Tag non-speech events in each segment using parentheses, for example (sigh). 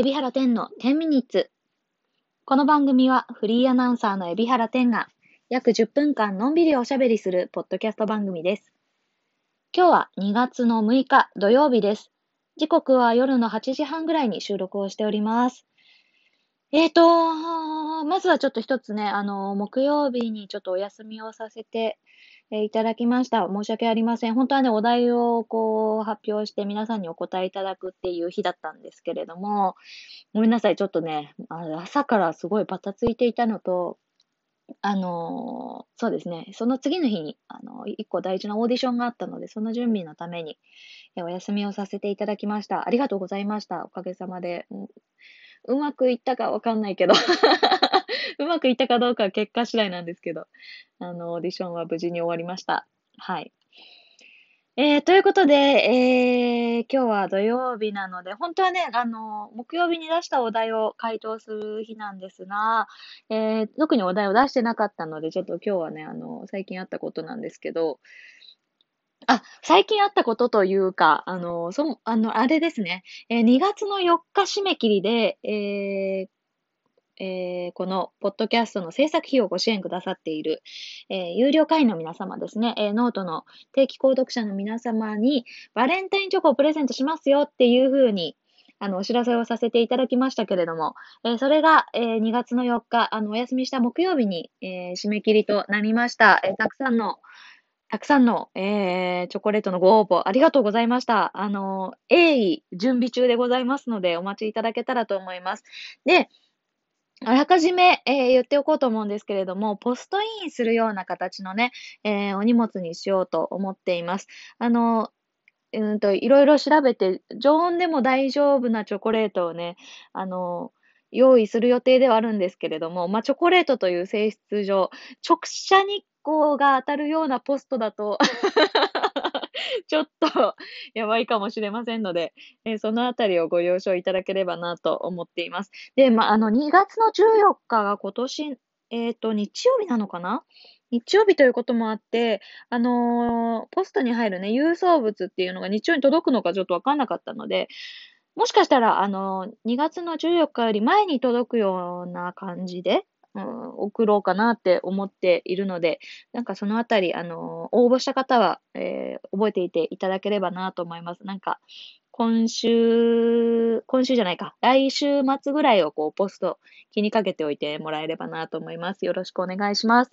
海老原天の10ミニッツ。この番組はフリーアナウンサーの海老原天が約10分間のんびりおしゃべりするポッドキャスト番組です。今日は2月の6日土曜日です。時刻は夜の8時半ぐらいに収録をしております。えーと、まずはちょっと一つね、あの、木曜日にちょっとお休みをさせてえー、いただきました。申し訳ありません。本当はね、お題をこう発表して皆さんにお答えいただくっていう日だったんですけれども、ごめんなさい。ちょっとね、朝からすごいバタついていたのと、あのー、そうですね。その次の日に、あのー、一個大事なオーディションがあったので、その準備のために、えー、お休みをさせていただきました。ありがとうございました。おかげさまで。う、うまくいったかわかんないけどうまくいったかどうかは結果次第なんですけど、あの、オーディションは無事に終わりました。はい。えー、ということで、えー、今日は土曜日なので、本当はね、あの、木曜日に出したお題を回答する日なんですが、えー、特にお題を出してなかったので、ちょっと今日はね、あの、最近あったことなんですけど、あ、最近あったことというか、あの、そ、あの、あれですね、えー、2月の4日締め切りで、えー、えー、このポッドキャストの制作費をご支援くださっている、えー、有料会員の皆様ですね、えー、ノートの定期購読者の皆様にバレンタインチョコをプレゼントしますよっていうふうに、あの、お知らせをさせていただきましたけれども、えー、それが、えー、2月の4日、あの、お休みした木曜日に、えー、締め切りとなりました。えー、たくさんの、たくさんの、えー、チョコレートのご応募ありがとうございました。あの、鋭意準備中でございますので、お待ちいただけたらと思います。で、あらかじめ、えー、言っておこうと思うんですけれども、ポストインするような形のね、えー、お荷物にしようと思っています。あの、うんと、いろいろ調べて、常温でも大丈夫なチョコレートをね、あの、用意する予定ではあるんですけれども、まあ、チョコレートという性質上、直射日光が当たるようなポストだと (laughs) ちょっとやばいかもしれませんので、えー、そのあたりをご了承いただければなと思っています。で、まあ、あの、2月の14日が今年、えっ、ー、と、日曜日なのかな？日曜日ということもあって、あのー、ポストに入るね、郵送物っていうのが日曜に届くのかちょっとわかんなかったので、もしかしたら、あのー、2月の14日より前に届くような感じで、うん、送ろうかなって思っているので、なんかそのあたり、あの、応募した方は、えー、覚えていていただければなと思います。なんか、今週、今週じゃないか、来週末ぐらいをこう、ポスト気にかけておいてもらえればなと思います。よろしくお願いします。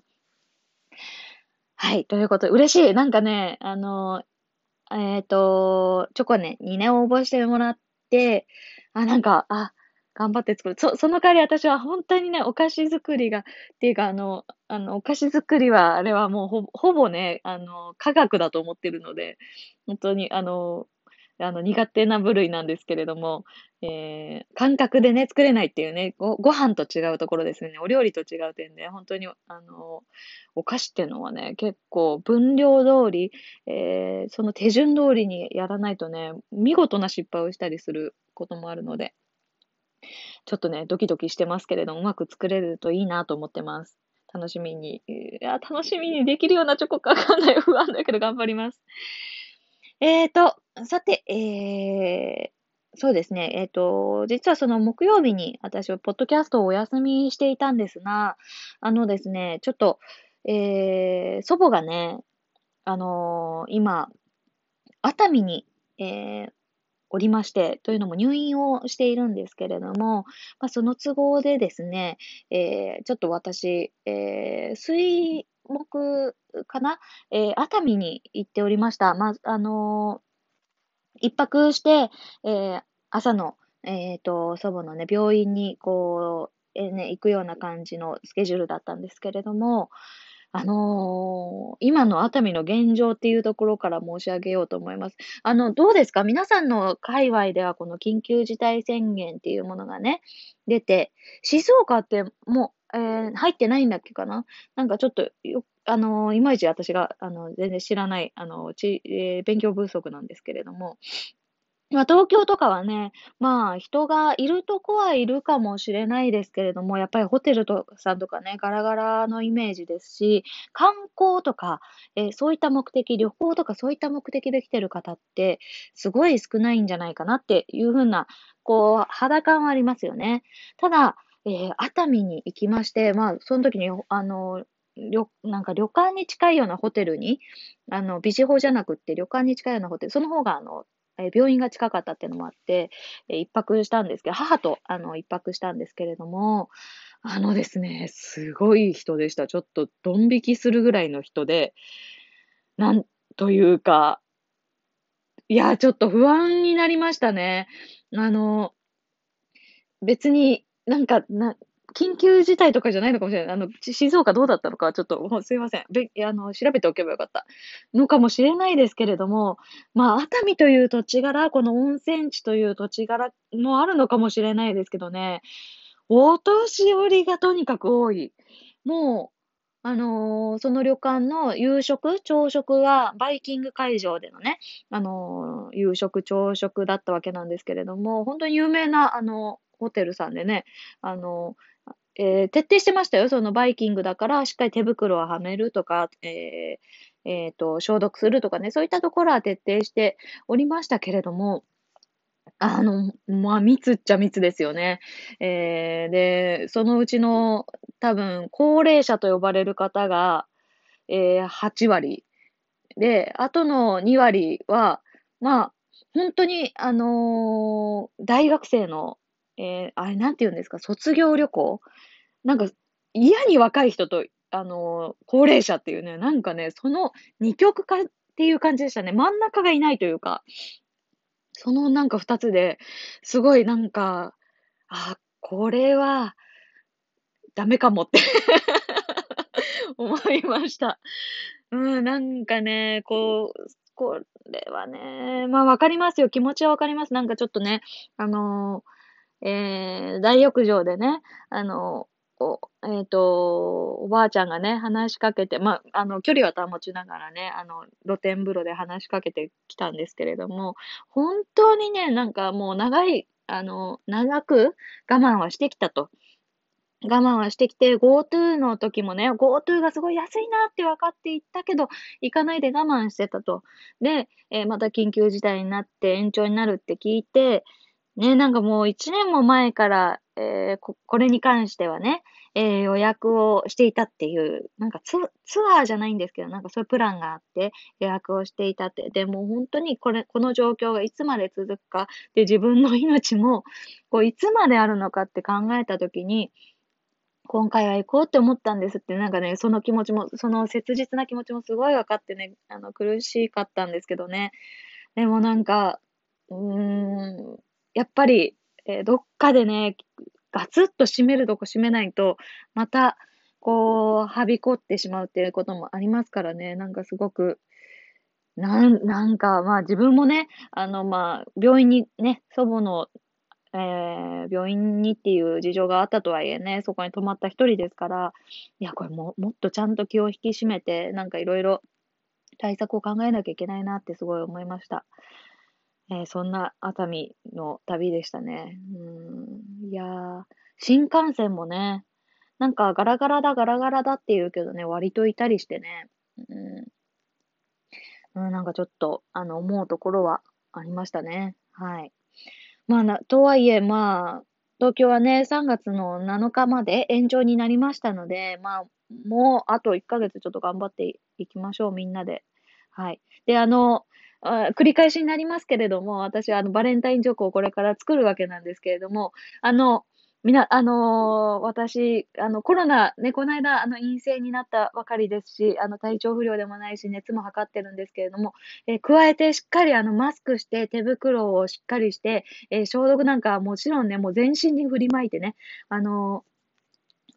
はい、ということで、嬉しい。なんかね、あの、えっ、ー、と、チョコね、にね、応募してもらって、あ、なんか、あ、頑張って作る。そ、その代わり私は本当にね、お菓子作りが、っていうか、あの、あの、お菓子作りは、あれはもうほ、ほぼね、あの、科学だと思ってるので、本当に、あの、あの、苦手な部類なんですけれども、えー、感覚でね、作れないっていうね、ご、ご飯と違うところですよね。お料理と違う点で、本当に、あの、お菓子っていうのはね、結構分量通り、えー、その手順通りにやらないとね、見事な失敗をしたりすることもあるので、ちょっとね、ドキドキしてますけれども、うまく作れるといいなと思ってます。楽しみに。いや、楽しみにできるようなチョコかわかんない不安だけど頑張ります。えーと、さて、えー、そうですね。えっ、ー、と、実はその木曜日に私はポッドキャストをお休みしていたんですが、あのですね、ちょっと、えー、祖母がね、あのー、今、熱海に、えー、おりまして、というのも入院をしているんですけれども、まあ、その都合でですね、えー、ちょっと私、えー、水木かな、えー、熱海に行っておりました。まあ、あのー、一泊して、えー、朝の、えっ、と、祖母のね、病院に、こう、えー、ね、行くような感じのスケジュールだったんですけれども、あのー、今の熱海の現状っていうところから申し上げようと思います。あの、どうですか？皆さんの界隈ではこの緊急事態宣言っていうものがね、出て、静岡ってもう、えー、入ってないんだっけかな？なんかちょっとよ、あのー、いまいち私が、あの、全然知らない、あの、ち、え、勉強不足なんですけれども、まあ、東京とかはね、まあ、人がいるとこはいるかもしれないですけれども、やっぱりホテルとさんとかね、ガラガラのイメージですし、観光とか、えーそういった目的、旅行とかそういった目的で来てる方って、すごい少ないんじゃないかなっていうふうな、こう、肌感はありますよね。ただ、えー熱海に行きまして、まあ、その時に、あの、旅、なんか旅館に近いようなホテルに、あの、ビジホじゃなくって旅館に近いようなホテル、その方があの、え病院が近かったっていうのもあって、え一泊したんですけど、母と、あの、一泊したんですけれども、あのですね、すごい人でした。ちょっと、ドン引きするぐらいの人で、なんというか、いや、ちょっと不安になりましたね。あの、別になんか、な、緊急事態とかじゃないのかもしれない。あの、静岡どうだったのか、ちょっと、すいません。べ、あの、調べておけばよかった。のかもしれないですけれども、まあ、熱海という土地柄、この温泉地という土地柄もあるのかもしれないですけどね、お年寄りがとにかく多い。もう、あのーその旅館の夕食、朝食はバイキング会場でのね、あのー夕食、朝食だったわけなんですけれども、本当に有名な、あの、ホテルさんでね、あのえー、徹底してましたよ。そのバイキングだから、しっかり手袋をはめるとか、えー、えー、と、消毒するとかね、そういったところは徹底しておりましたけれども、あの、まあ、密っちゃ密ですよね。えー、で、そのうちの多分、高齢者と呼ばれる方が、えー、8割。で、あとの2割は、まあ、本当に、あのー大学生のえー、あれなんて言うんですか、卒業旅行？なんか、嫌に若い人と、あのー高齢者っていうね、なんかね、その二極化っていう感じでしたね。真ん中がいないというか、そのなんか二つで、すごいなんか、あ、これは、ダメかもって (laughs) 思いました。うん、なんかね、こう、これはね、まあわかりますよ。気持ちはわかります。なんかちょっとね、あのーえー、大浴場でね、あの、お、えっ、と、おばあちゃんがね、話しかけて、まあ、あの、距離は保ちながらね、あの、露天風呂で話しかけてきたんですけれども、本当にね、なんかもう長い、あの、長く我慢はしてきたと。我慢はしてきて、GoTo の時もね、GoTo がすごい安いなって分かっていったけど、行かないで我慢してたと。で、えーまた緊急事態になって延長になるって聞いて、ね、なんかもう一年も前から、えーこ、これに関してはね、えー予約をしていたっていう、なんかツ、ツアーじゃないんですけど、なんかそういうプランがあって予約をしていたって。でも本当にこれ、この状況がいつまで続くか、で自分の命も、こういつまであるのかって考えたときに、今回は行こうって思ったんですって、なんかね、その気持ちも、その切実な気持ちもすごい分かってね、あの、苦しかったんですけどね。でもなんか、うーん、やっぱり、えーどっかでね、ガツッと締めるとこ締めないと、また、こう、はびこってしまうっていうこともありますからね、なんかすごく、なん、なんか、まあ自分もね、あの、まあ、病院にね、祖母の、えー病院にっていう事情があったとはいえね、そこに泊まった一人ですから、いや、これも、もっとちゃんと気を引き締めて、なんかいろいろ対策を考えなきゃいけないなってすごい思いました。えーそんな熱海の旅でしたね。うん。いやー、新幹線もね、なんかガラガラだガラガラだって言うけどね、割といたりしてね。うんうん、なんかちょっと、あの、思うところはありましたね。はい。まあな、とはいえ、まあ、東京はね、3月の7日まで延長になりましたので、まあ、もうあと1ヶ月ちょっと頑張っていきましょう、みんなで。はい。で、あの、あ繰り返しになりますけれども、私はあの、バレンタインチョコをこれから作るわけなんですけれども、あの、みな、あのー私、あの、コロナ、ね、この間、あの、陰性になったばかりですし、あの、体調不良でもないし、熱も測ってるんですけれども、えー加えて、しっかり、あの、マスクして、手袋をしっかりして、えー消毒なんかはもちろんね、もう全身に振りまいてね、あの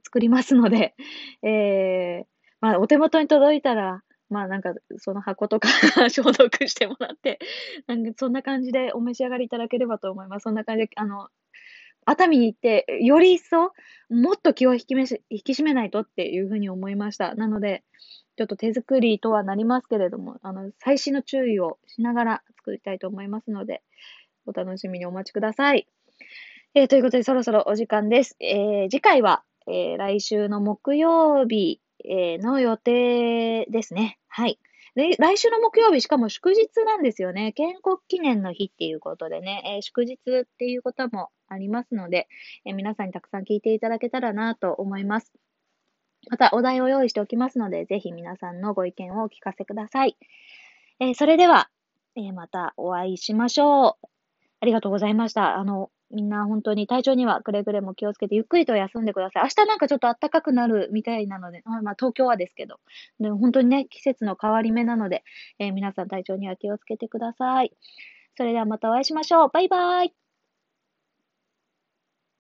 作りますので、えー、まあ、お手元に届いたら、まあなんか、その箱とか (laughs) 消毒してもらって、なんかそんな感じでお召し上がりいただければと思います。そんな感じで、あの、熱海に行って、より一層、もっと気を引きめし、引き締めないとっていうふうに思いました。なので、ちょっと手作りとはなりますけれども、あの、細心の注意をしながら作りたいと思いますので、お楽しみにお待ちください。えー、ということで、そろそろお時間です。えー、次回は、えー、来週の木曜日、え、の予定ですね。はい。来週の木曜日、しかも祝日なんですよね。建国記念の日っていうことでね、えー、祝日っていうこともありますので、えー、皆さんにたくさん聞いていただけたらなと思います。また、お題を用意しておきますので、ぜひ皆さんのご意見をお聞かせください。えー、それでは、えまたお会いしましょう。ありがとうございました。あの、みんな本当に体調にはくれぐれも気をつけてゆっくりと休んでください。明日なんかちょっと暖かくなるみたいなので、まあ東京はですけど。でも本当にね、季節の変わり目なので、えー、皆さん体調には気をつけてください。それではまたお会いしましょう。バイバイ。